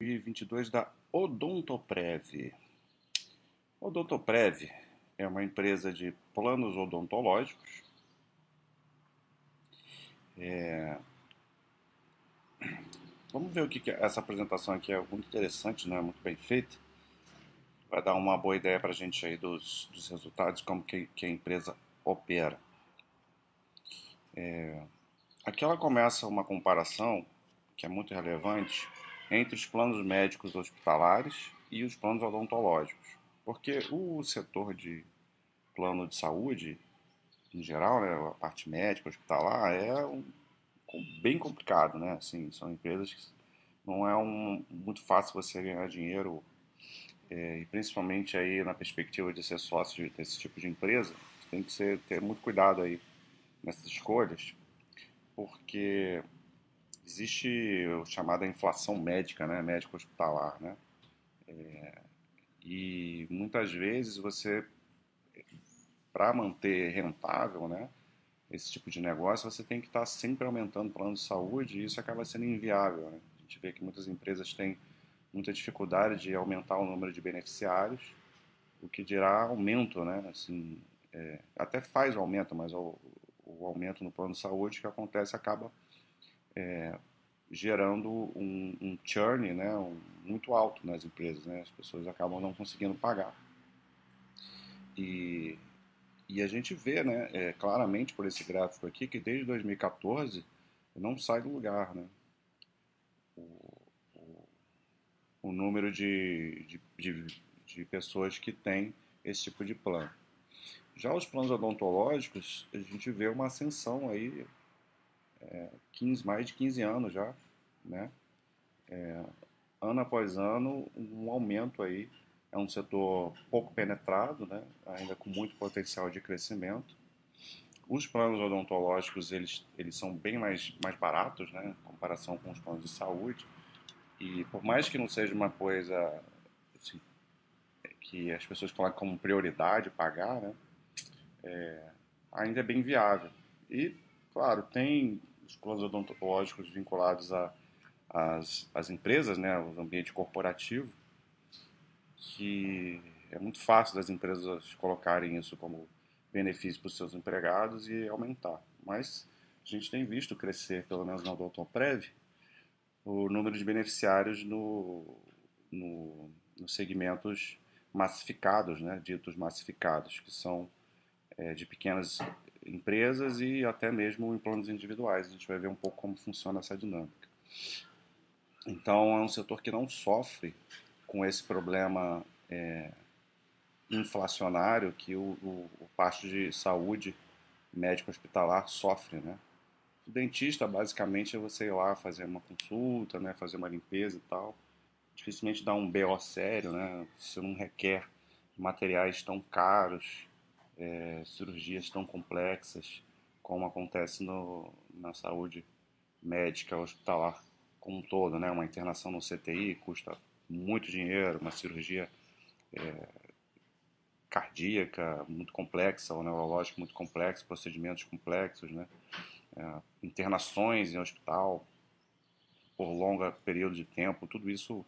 2022 da Odontoprev. Odontoprev é uma empresa de planos odontológicos. É... Vamos ver o que, que é. essa apresentação aqui é muito interessante, né? muito bem feita. Vai dar uma boa ideia para a gente aí dos, dos resultados, como que, que a empresa opera. É... Aqui ela começa uma comparação que é muito relevante entre os planos médicos hospitalares e os planos odontológicos. Porque o setor de plano de saúde, em geral, né, a parte médica, hospitalar, é um, bem complicado, né? Assim, são empresas que não é um, muito fácil você ganhar dinheiro, é, e principalmente aí na perspectiva de ser sócio desse tipo de empresa, tem que ser, ter muito cuidado aí nessas escolhas, porque existe a chamada inflação médica, né, médico hospitalar, né, é, e muitas vezes você, para manter rentável, né, esse tipo de negócio, você tem que estar tá sempre aumentando o plano de saúde e isso acaba sendo inviável. Né? A gente vê que muitas empresas têm muita dificuldade de aumentar o número de beneficiários, o que dirá aumento, né? Assim, é, até faz o aumento, mas o, o aumento no plano de saúde que acontece acaba é, gerando um, um churn né, um, muito alto nas empresas. Né? As pessoas acabam não conseguindo pagar. E, e a gente vê né, é, claramente por esse gráfico aqui que desde 2014 não sai do lugar. Né? O, o, o número de, de, de, de pessoas que têm esse tipo de plano. Já os planos odontológicos, a gente vê uma ascensão aí é, 15, mais de 15 anos já, né? É, ano após ano, um aumento aí. É um setor pouco penetrado, né? ainda com muito potencial de crescimento. Os planos odontológicos eles, eles são bem mais, mais baratos, né? em comparação com os planos de saúde. E por mais que não seja uma coisa assim, que as pessoas colocam como prioridade pagar, né? É, ainda é bem viável. E, claro, tem os planos odontológicos vinculados a, as, as empresas, né, o ambiente corporativo, que é muito fácil das empresas colocarem isso como benefício para os seus empregados e aumentar. Mas a gente tem visto crescer, pelo menos na Odontoprev, o número de beneficiários no, no, nos segmentos massificados, né, ditos massificados, que são é, de pequenas empresas e até mesmo em planos individuais. A gente vai ver um pouco como funciona essa dinâmica. Então, é um setor que não sofre com esse problema é, inflacionário que o, o, o parte de saúde médico hospitalar sofre, né? O dentista, basicamente, é você ir lá fazer uma consulta, né, fazer uma limpeza e tal. Dificilmente dá um BO sério, né? Você não requer materiais tão caros é, cirurgias tão complexas como acontece no, na saúde médica hospitalar como um todo, né? Uma internação no CTI custa muito dinheiro, uma cirurgia é, cardíaca muito complexa, ou neurológica muito complexa, procedimentos complexos, né? É, internações em hospital por longo período de tempo, tudo isso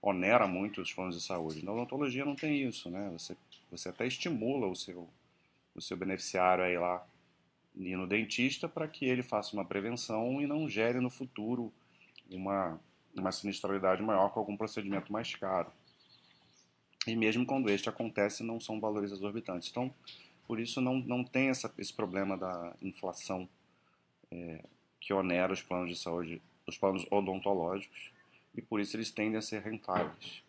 onera muito os planos de saúde. Na odontologia não tem isso, né? Você, você até estimula o seu o seu beneficiário aí lá ir no dentista para que ele faça uma prevenção e não gere no futuro uma, uma sinistralidade maior com algum procedimento mais caro. E mesmo quando este acontece, não são valores exorbitantes. Então, por isso não, não tem essa, esse problema da inflação é, que onera os planos de saúde, os planos odontológicos, e por isso eles tendem a ser rentáveis.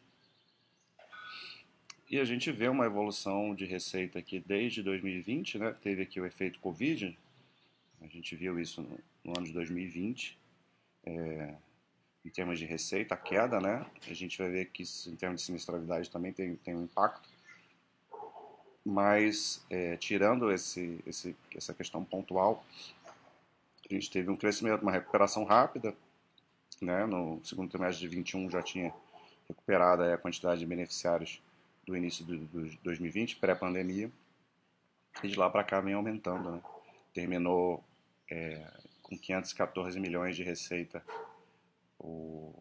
E a gente vê uma evolução de receita aqui desde 2020, né? Teve aqui o efeito Covid, a gente viu isso no, no ano de 2020, é, em termos de receita, a queda, né? A gente vai ver que isso, em termos de sinistralidade também tem, tem um impacto. Mas, é, tirando esse, esse, essa questão pontual, a gente teve um crescimento, uma recuperação rápida, né? No segundo trimestre de 21 já tinha recuperado a quantidade de beneficiários do início de 2020, pré-pandemia, e de lá para cá vem aumentando. Né? Terminou é, com 514 milhões de receita o,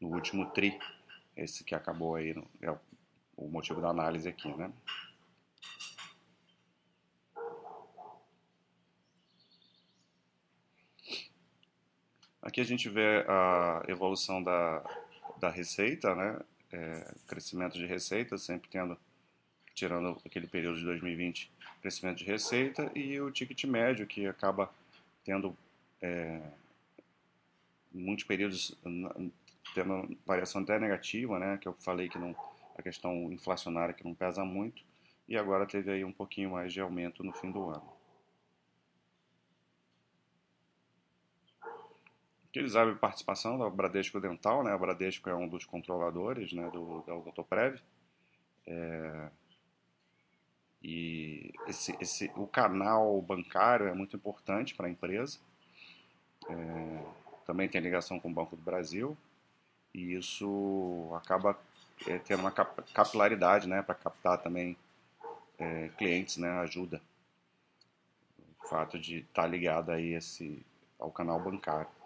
no último TRI, esse que acabou aí, no, é o motivo da análise aqui, né? Aqui a gente vê a evolução da, da receita, né? É, crescimento de receita, sempre tendo, tirando aquele período de 2020, crescimento de receita e o ticket médio, que acaba tendo é, muitos períodos tendo variação até negativa, né? Que eu falei que não, a questão inflacionária que não pesa muito, e agora teve aí um pouquinho mais de aumento no fim do ano. Que eles abrem participação da Bradesco Dental, né? A Bradesco é um dos controladores, né, do da Odontoprev. É, e esse, esse, o canal bancário é muito importante para a empresa. É, também tem ligação com o Banco do Brasil e isso acaba é, tendo uma capilaridade, né, para captar também é, clientes, né, ajuda. O fato de estar tá ligado aí esse ao canal bancário.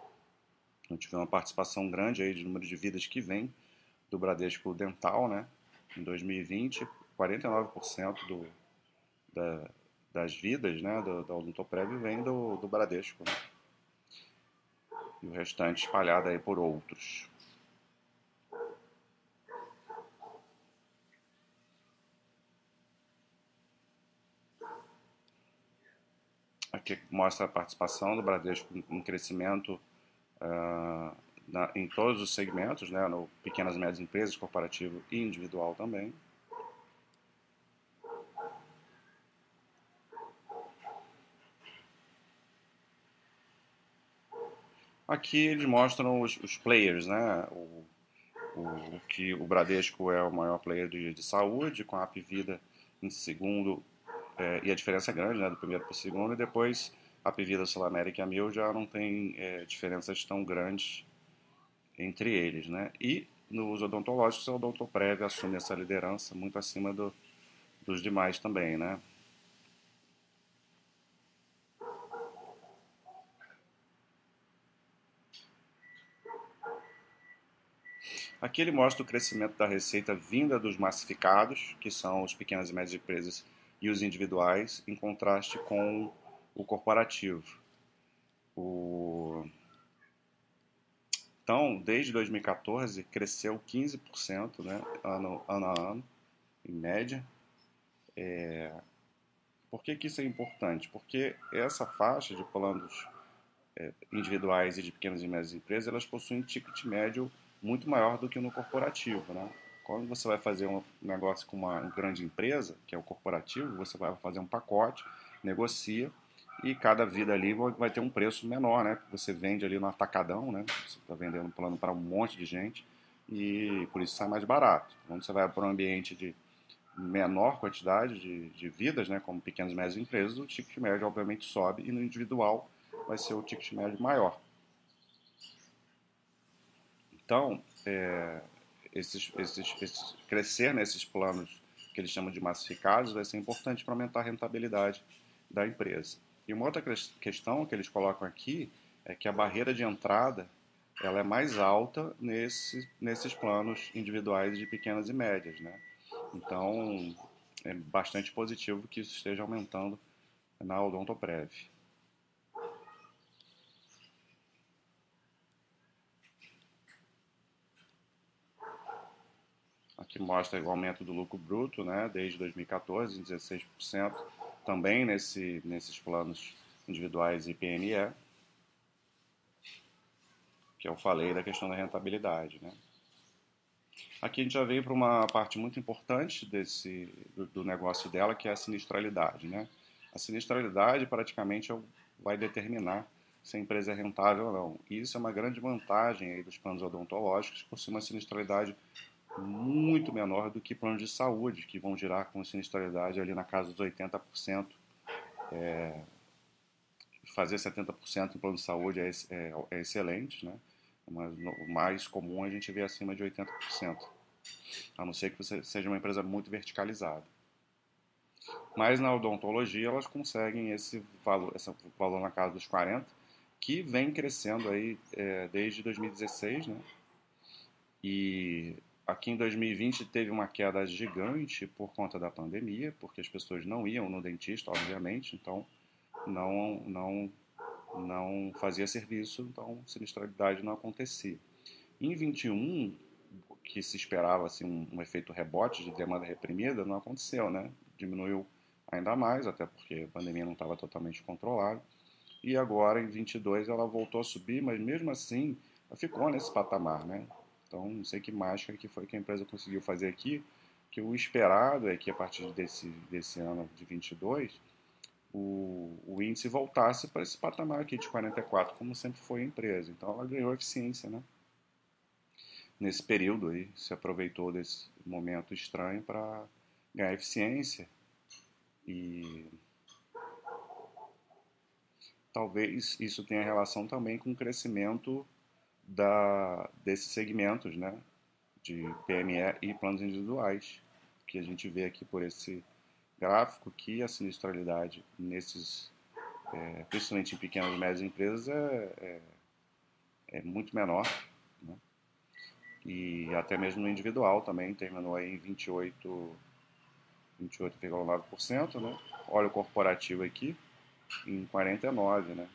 Então tivemos uma participação grande aí de número de vidas que vem do Bradesco Dental, né? Em 2020, 49% do, da, das vidas, né, do, da Odontoprev vem do, do Bradesco, né? E o restante espalhado aí por outros. Aqui mostra a participação do Bradesco em crescimento na, em todos os segmentos, né, no pequenas e médias empresas, corporativo e individual também. Aqui eles mostram os, os players, né? O, o, que o Bradesco é o maior player de, de saúde, com a Apvida em segundo, é, e a diferença é grande, né? Do primeiro para o segundo, e depois a Pivida Sul América e a Mil já não tem é, diferenças tão grandes entre eles, né? E nos odontológicos, a Odontoprev assume essa liderança muito acima do, dos demais também, né? Aqui ele mostra o crescimento da receita vinda dos massificados, que são os pequenas e médias empresas e os individuais, em contraste com o corporativo. O... Então, desde 2014, cresceu 15% né, ano, ano a ano, em média. É... Por que, que isso é importante? Porque essa faixa de planos é, individuais e de pequenas e médias empresas, elas possuem ticket médio muito maior do que no corporativo. Né? Quando você vai fazer um negócio com uma grande empresa, que é o corporativo, você vai fazer um pacote, negocia, e cada vida ali vai ter um preço menor, né? Você vende ali no atacadão, né? Você está vendendo plano para um monte de gente e por isso sai mais barato. Quando você vai para um ambiente de menor quantidade de, de vidas, né? Como pequenas e médias empresas, o ticket médio obviamente sobe e no individual vai ser o ticket médio maior. Então, é, esses, esses, esses, crescer nesses planos que eles chamam de massificados vai ser importante para aumentar a rentabilidade da empresa. E uma outra questão que eles colocam aqui é que a barreira de entrada ela é mais alta nesse, nesses planos individuais de pequenas e médias, né? Então, é bastante positivo que isso esteja aumentando na Odontoprev. Aqui mostra o aumento do lucro bruto, né, desde 2014 em 16% também nesse, nesses planos individuais e PNE, que eu falei da questão da rentabilidade. Né? Aqui a gente já veio para uma parte muito importante desse, do, do, negócio dela, que é a sinistralidade. Né? A sinistralidade praticamente é vai determinar se a empresa é rentável ou não. E isso é uma grande vantagem aí dos planos odontológicos, por ser uma sinistralidade muito menor do que planos de saúde, que vão girar com sinistralidade ali na casa dos 80%. É, fazer 70% em plano de saúde é, é, é, excelente, né? mas o mais comum a gente vê acima de 80%, a não ser que você seja uma empresa muito verticalizada. Mas na odontologia elas conseguem esse valor, esse valor na casa dos 40%, que vem crescendo aí é, desde 2016, né? E aqui em 2020 teve uma queda gigante por conta da pandemia, porque as pessoas não iam no dentista, obviamente, então não não não fazia serviço, então sinistralidade não acontecia. Em 21, que se esperava assim um, um efeito rebote de demanda reprimida, não aconteceu, né? Diminuiu ainda mais, até porque a pandemia não estava totalmente controlada. E agora, em 22, ela voltou a subir, mas mesmo assim, ficou nesse patamar, né? Então, não sei que mágica que foi que a empresa conseguiu fazer aqui, que o esperado é que a partir desse, desse ano de 22, o, o índice voltasse para esse patamar aqui de 44, como sempre foi a empresa. Então, ela ganhou eficiência, né? Nesse período aí, se aproveitou desse momento estranho para ganhar eficiência e talvez isso tenha relação também com o crescimento da, desses segmentos, né, de PME e planos individuais, que a gente vê aqui por esse gráfico que a sinistralidade nesses, é, principalmente em pequenas e médias empresas, é, é, é muito menor, né? e até mesmo no individual também terminou aí em 28 28,9%, né? Óleo corporativo aqui em 49, né?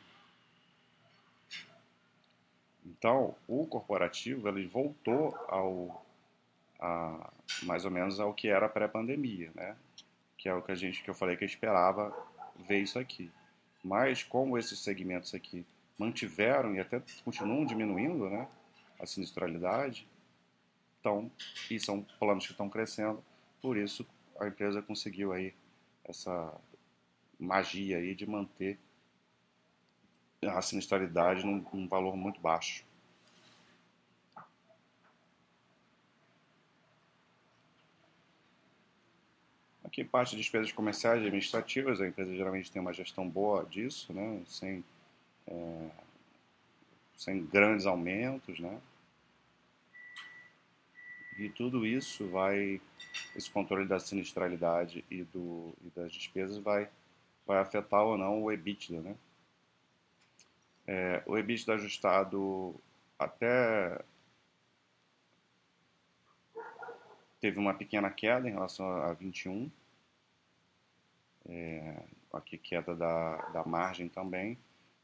Então, o corporativo ele voltou ao a, mais ou menos ao que era pré-pandemia, né? Que é o que a gente que eu falei que eu esperava ver isso aqui. Mas como esses segmentos aqui mantiveram e até continuam diminuindo, né? A sinistralidade, então, e são planos que estão crescendo, por isso a empresa conseguiu aí essa magia aí de manter a sinistralidade num, num valor muito baixo. Aqui parte de despesas comerciais e administrativas, a empresa geralmente tem uma gestão boa disso, né? sem, é, sem grandes aumentos, né? E tudo isso vai, esse controle da sinistralidade e, do, e das despesas vai, vai afetar ou não o EBITDA, né? É, o EBITDA ajustado até teve uma pequena queda em relação a 21, é, aqui queda da, da margem também,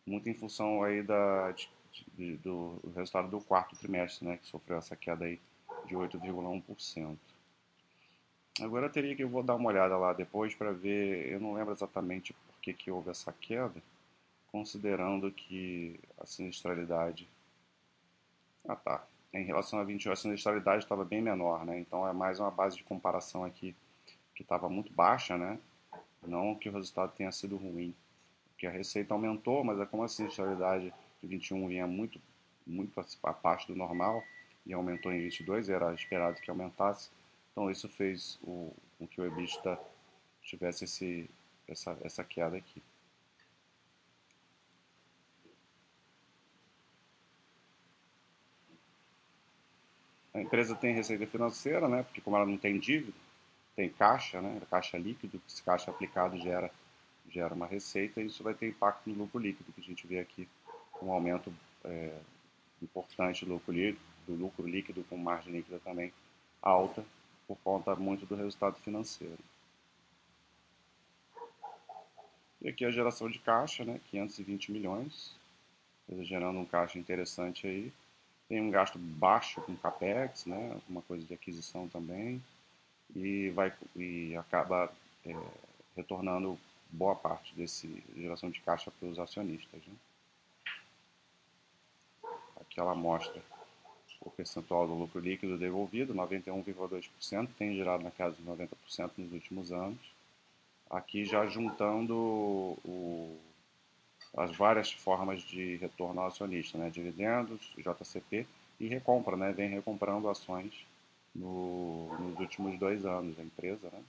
muito em função aí da, de, de, do resultado do quarto trimestre, né, que sofreu essa queda aí de 8,1%. Agora eu teria que eu vou dar uma olhada lá depois para ver, eu não lembro exatamente por que, que houve essa queda, considerando que a sinistralidade. Ah tá. Em relação a 21, a sinistralidade estava bem menor, né? Então é mais uma base de comparação aqui que estava muito baixa, né? Não que o resultado tenha sido ruim. Porque a receita aumentou, mas é como a sinistralidade de 21 vinha muito, muito abaixo do normal, e aumentou em 22, era esperado que aumentasse. Então isso fez o, com que o EBITDA tivesse esse, essa, essa queda aqui. A empresa tem receita financeira, né? Porque como ela não tem dívida, tem caixa, né? Caixa líquido, esse caixa aplicado gera, gera uma receita e isso vai ter impacto no lucro líquido, que a gente vê aqui um aumento é, importante do lucro líquido do lucro líquido com margem líquida também alta, por conta muito do resultado financeiro. E aqui a geração de caixa, né, 520 milhões, gerando um caixa interessante aí. Tem um gasto baixo com capex, né, alguma coisa de aquisição também, e vai e acaba é, retornando boa parte desse geração de caixa para os acionistas. Né? Aqui ela mostra o percentual do lucro líquido devolvido, 91,2%, tem girado na casa de 90% nos últimos anos. Aqui já juntando o, as várias formas de retorno ao acionista, né? dividendos, JCP e recompra, né? vem recomprando ações no, nos últimos dois anos da empresa, né?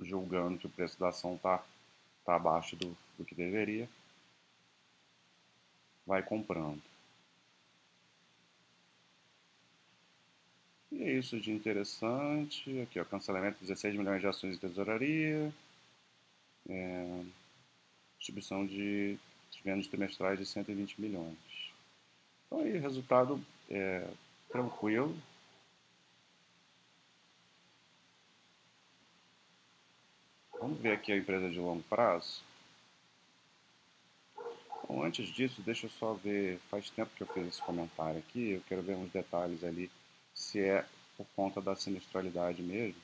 julgando que o preço da ação está tá abaixo do, do que deveria, vai comprando. E é isso de interessante. Aqui, ó, cancelamento de 16 milhões de ações de tesouraria. É, distribuição de vendas trimestrais de 120 milhões. Então aí, resultado é, tranquilo. Vamos ver aqui a empresa de longo prazo. Bom, antes disso, deixa eu só ver, faz tempo que eu fiz esse comentário aqui, eu quero ver uns detalhes ali, se é por conta da sinistralidade mesmo.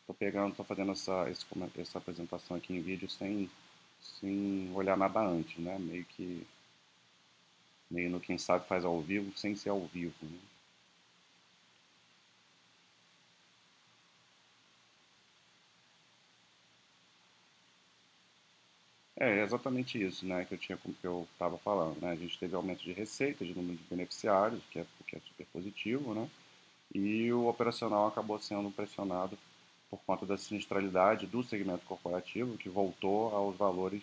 Estou pegando, estou fazendo essa, esse, essa apresentação aqui em vídeo sem, sem olhar nada antes, né? Meio que, meio no quem sabe faz ao vivo, sem ser ao vivo, né? É exatamente isso, né, que eu tinha que eu estava falando, né? A gente teve aumento de receita, de número de beneficiários, que é, que é super positivo, né? E o operacional acabou sendo pressionado por conta da sinistralidade do segmento corporativo, que voltou aos valores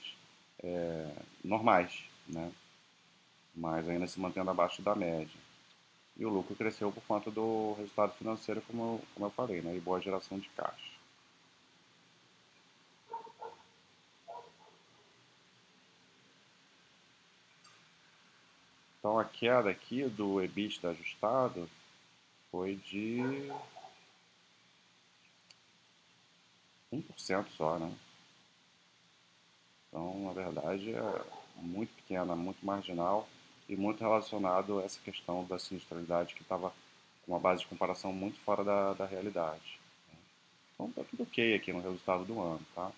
é, normais, né? Mas ainda se mantendo abaixo da média. E o lucro cresceu por conta do resultado financeiro, como eu, como eu falei, né? E boa geração de caixa. Então a queda aqui do EBITDA ajustado foi de 1% só, né? Então, na verdade, é muito pequena, muito marginal e muito relacionado a essa questão da sinistralidade que estava com uma base de comparação muito fora da, da realidade. Né? Então, está tudo ok aqui no resultado do ano, tá?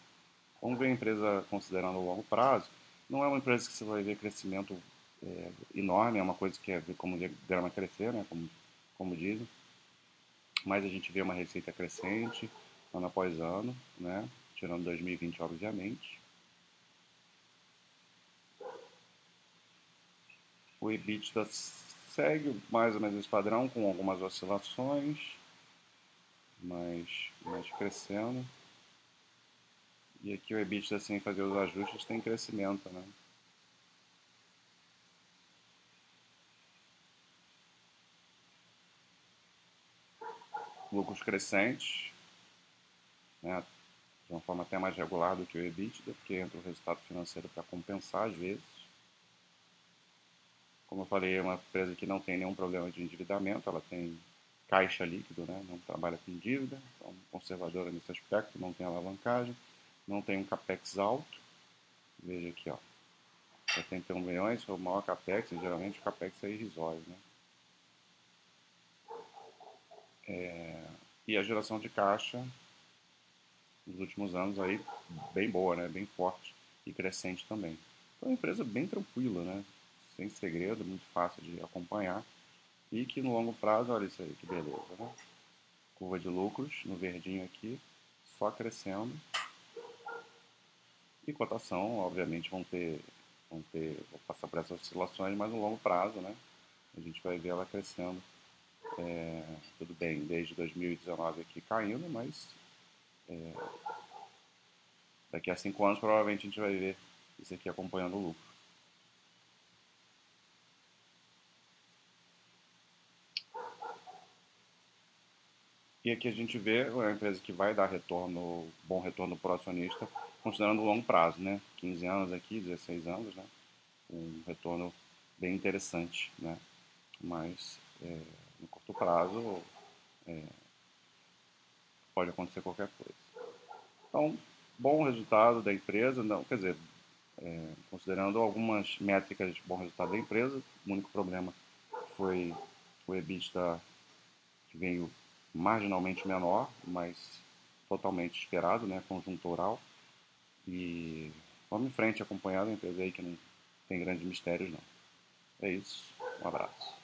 Vamos ver a empresa considerando o longo prazo. Não é uma empresa que você vai ver crescimento é, enorme, é uma coisa que é como o grama crescer, né, como, como dizem. Mas a gente vê uma receita crescente ano após ano, né, tirando 2020, obviamente. O EBITDA segue mais ou menos esse padrão, com algumas oscilações, mas, mas crescendo. E aqui o EBITDA, sem fazer os ajustes, tem crescimento, né? Lucros crescentes, né, de uma forma até mais regular do que o EBITDA, porque entra o resultado financeiro para compensar às vezes. Como eu falei, é uma empresa que não tem nenhum problema de endividamento, ela tem caixa líquido, né, não trabalha com dívida, então conservadora nesse aspecto, não tem alavancagem, não tem um capex alto. Veja aqui, ó, 71 milhões o maior capex, geralmente o capex é irrisório, né? É, e a geração de caixa nos últimos anos aí bem boa, né? Bem forte e crescente também. Então é uma empresa bem tranquila, né? Sem segredo, muito fácil de acompanhar e que no longo prazo, olha isso aí, que beleza, né? Curva de lucros no verdinho aqui, só crescendo. E cotação, obviamente, vão ter, vão ter, vou passar por essas oscilações, mas no longo prazo, né? A gente vai ver ela crescendo é, tudo bem, desde 2019 aqui caindo, mas é, daqui a cinco anos provavelmente a gente vai ver isso aqui acompanhando o lucro. E aqui a gente vê uma empresa que vai dar retorno, bom retorno para o acionista, considerando o longo prazo, né? 15 anos aqui, 16 anos, né? Um retorno bem interessante, né? Mas é, no curto prazo é, pode acontecer qualquer coisa. Então, bom resultado da empresa, não, quer dizer, é, considerando algumas métricas de bom resultado da empresa, o único problema foi o EBITDA que veio marginalmente menor, mas totalmente esperado, né, conjuntural. E vamos em frente acompanhando a empresa aí que não tem grandes mistérios não. É isso, um abraço.